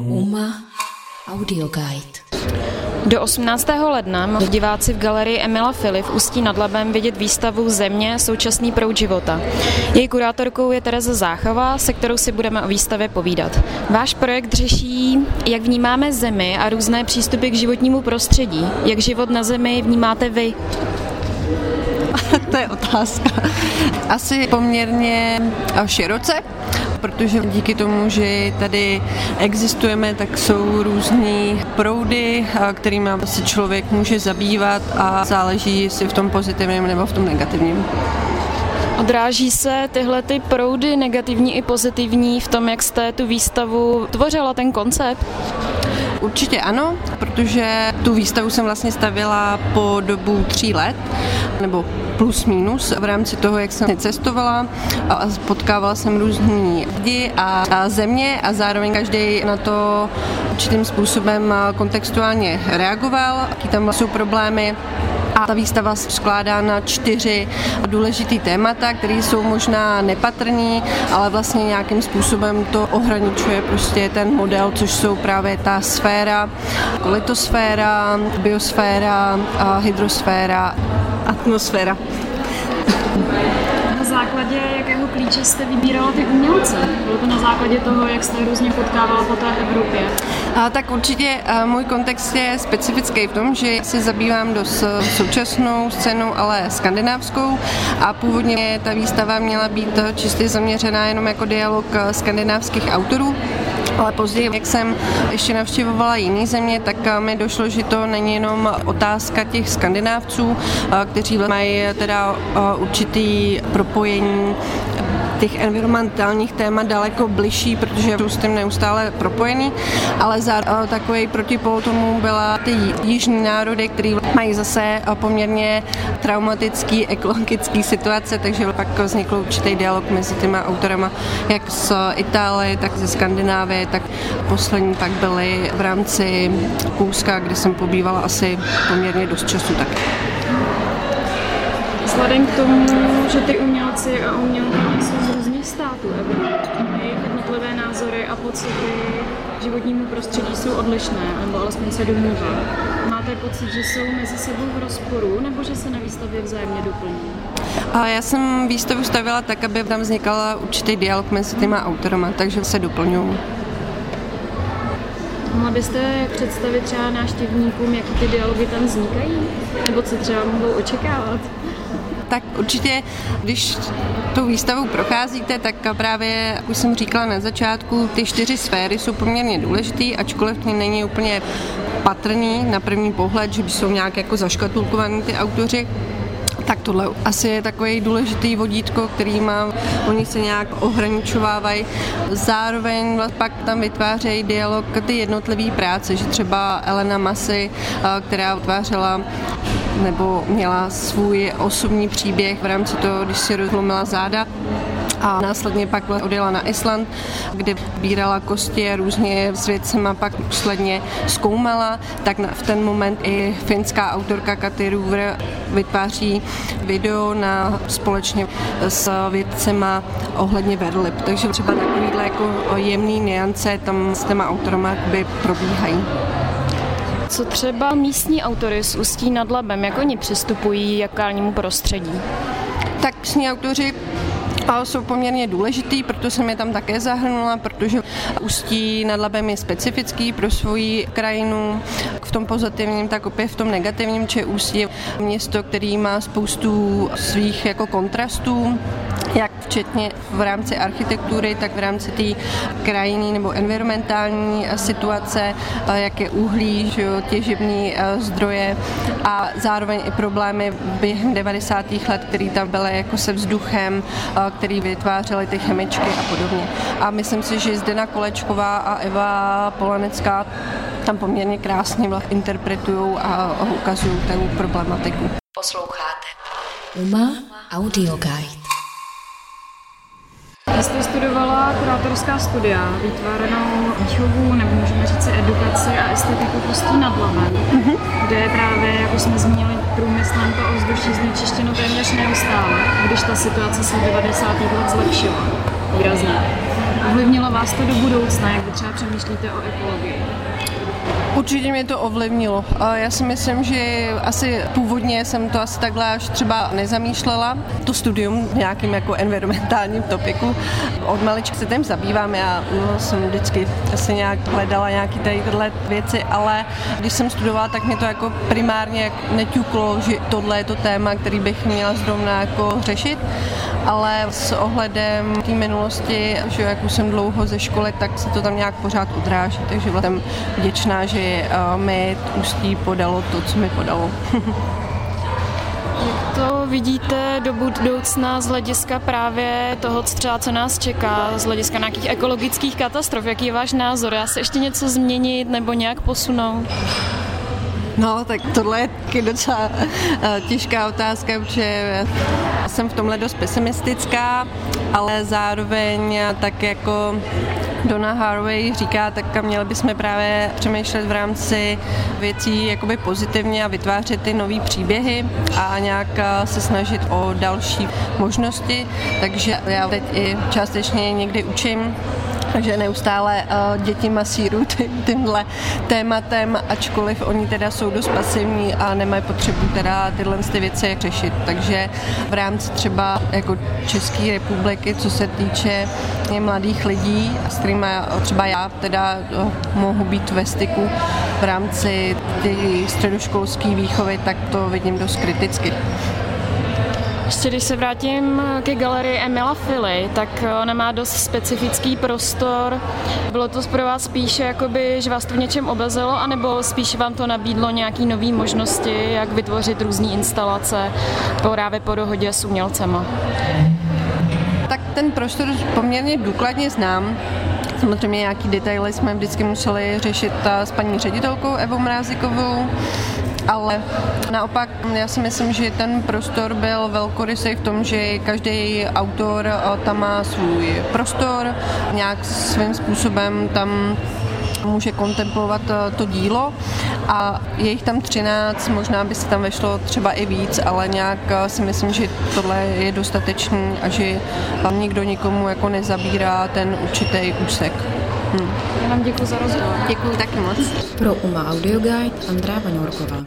Uma Audio Guide. Do 18. ledna mohou diváci v galerii Emila Filip v Ústí nad Labem vidět výstavu Země současný proud života. Její kurátorkou je Tereza Záchava, se kterou si budeme o výstavě povídat. Váš projekt řeší, jak vnímáme Zemi a různé přístupy k životnímu prostředí. Jak život na Zemi vnímáte vy? to je otázka. Asi poměrně široce, protože díky tomu, že tady existujeme, tak jsou různý proudy, kterými se člověk může zabývat a záleží si v tom pozitivním nebo v tom negativním. Odráží se tyhle ty proudy negativní i pozitivní v tom, jak jste tu výstavu tvořila, ten koncept? Určitě ano, protože tu výstavu jsem vlastně stavila po dobu tří let, nebo plus minus v rámci toho, jak jsem cestovala a potkávala jsem různý lidi a, a země a zároveň každý na to určitým způsobem kontextuálně reagoval, jaký tam jsou problémy a ta výstava skládá na čtyři důležitý témata, které jsou možná nepatrný, ale vlastně nějakým způsobem to ohraničuje prostě ten model, což jsou právě ta sféra, litosféra, biosféra, hydrosféra, atmosféra základě jakého klíče jste vybírala ty umělce? Bylo to na základě toho, jak jste různě potkávala po té Evropě? A, tak určitě a můj kontext je specifický v tom, že se zabývám dost současnou scénou, ale skandinávskou a původně ta výstava měla být čistě zaměřená jenom jako dialog skandinávských autorů ale později, jak jsem ještě navštěvovala jiné země, tak mi došlo, že to není jenom otázka těch skandinávců, kteří mají teda určitý propojení těch environmentálních témat daleko bližší, protože jsou s tím neustále propojený, ale za takový protipol tomu byla ty jižní národy, které mají zase poměrně traumatický ekologický situace, takže pak vznikl určitý dialog mezi těma autorama, jak z Itálie, tak ze Skandinávie, tak poslední pak byly v rámci Kůzka, kde jsem pobývala asi poměrně dost času taky. Vzhledem k tomu, že ty umělci a umělky jsou z různých států Evropy, jejich jednotlivé názory a pocity k životnímu prostředí jsou odlišné, nebo alespoň se domnívá. Máte pocit, že jsou mezi sebou v rozporu, nebo že se na výstavě vzájemně doplní? A já jsem výstavu stavila tak, aby tam vznikala určitý dialog mezi těma autorama, takže se doplňují. Mohla byste představit třeba návštěvníkům, jaký ty dialogy tam vznikají? Nebo co třeba mohou očekávat? Tak určitě, když tou výstavou procházíte, tak právě, jak už jsem říkala na začátku, ty čtyři sféry jsou poměrně důležitý, ačkoliv není úplně patrný na první pohled, že by jsou nějak jako zaškatulkovaný ty autoři, tak tohle asi je takový důležitý vodítko, který má, oni se nějak ohraničovávají. Zároveň pak tam vytvářejí dialog ty jednotlivé práce, že třeba Elena Masy, která utvářela nebo měla svůj osobní příběh v rámci toho, když si rozlomila záda, a následně pak odjela na Island, kde bírala kosti a různě s věcema pak posledně zkoumala, tak v ten moment i finská autorka Katy Ruver vytváří video na společně s vědcema ohledně verlip. Takže třeba takovýhle jako jemný niance tam s těma autorama probíhají. Co třeba místní autory z Ústí nad Labem, jak oni přistupují k prostředí? Tak místní autoři jsou poměrně důležitý, proto jsem je tam také zahrnula, protože Ústí nad Labem je specifický pro svoji krajinu, v tom pozitivním, tak opět v tom negativním, či Ústí je město, který má spoustu svých jako kontrastů, jak včetně v rámci architektury, tak v rámci té krajiny nebo environmentální situace, jak je uhlí, že jo, těžební eh, zdroje a zároveň i problémy během 90. let, které tam byly jako se vzduchem, eh, který vytvářely ty chemičky a podobně. A myslím si, že Zdena Kolečková a Eva Polanecká tam poměrně krásně interpretují a ukazují tu problematiku. Posloucháte Uma Audio Guide. Jste studovala kurátorská studia, výtvarnou výchovu, nebo můžeme říct edukaci a estetiku Pustí nad Labem, mm-hmm. kde je právě, jako jsme zmínili, průmyslem to ovzduší znečištěno téměř neustále, když ta situace se v 90. let zlepšila výrazně. Ovlivnilo vás to do budoucna, jak třeba přemýšlíte o ekologii? Určitě mě to ovlivnilo. Já si myslím, že asi původně jsem to asi takhle až třeba nezamýšlela. To studium v nějakým jako environmentálním topiku. Od malička se tím zabývám, já no, jsem vždycky asi nějak hledala nějaké tady tyhle věci, ale když jsem studovala, tak mě to jako primárně neťuklo, že tohle je to téma, který bych měla zrovna jako řešit ale s ohledem té minulosti, že jak už jsem dlouho ze školy, tak se to tam pořád odráží, takže jsem vděčná, že eh, mi Ústí podalo to, co mi podalo. Jak to vidíte do budoucna z hlediska právě toho, třeba co nás čeká, z hlediska nějakých ekologických katastrof? Jaký je váš názor? Já se ještě něco změnit nebo nějak posunout? No, tak tohle je taky docela eh, těžká otázka, protože jsem v tomhle dost pesimistická, ale zároveň tak jako Donna Harvey říká, tak měli bychom právě přemýšlet v rámci věcí jakoby pozitivně a vytvářet ty nové příběhy a nějak eh, se snažit o další možnosti. Takže já teď i částečně někdy učím takže neustále uh, děti masíru tímhle tématem, ačkoliv oni teda jsou dost pasivní a nemají potřebu teda tyhle ty věci řešit. Takže v rámci třeba jako České republiky, co se týče mladých lidí, s kterými třeba já teda uh, mohu být ve styku v rámci středoškolské výchovy, tak to vidím dost kriticky. Ještě když se vrátím ke galerii Emila Fili, tak ona má dost specifický prostor. Bylo to pro vás spíše, jakoby, že vás to v něčem obezelo, anebo spíše vám to nabídlo nějaké nové možnosti, jak vytvořit různé instalace právě po dohodě s umělcema? Tak ten prostor poměrně důkladně znám. Samozřejmě nějaký detaily jsme vždycky museli řešit s paní ředitelkou Evou Mrázikovou ale naopak já si myslím, že ten prostor byl velkorysý v tom, že každý autor eh, tam má svůj prostor, nějak svým způsobem tam může kontemplovat eh, to dílo a je jich tam 13, možná by se tam vešlo třeba i víc, ale nějak eh, si myslím, že tohle je dostatečný a že nikdo nikomu jako nezabírá ten určitý úsek. Hm. Já vám děkuji za rozhovor. Děkuji taky moc. Pro UMA Audio Guide Andrá Vaňurková.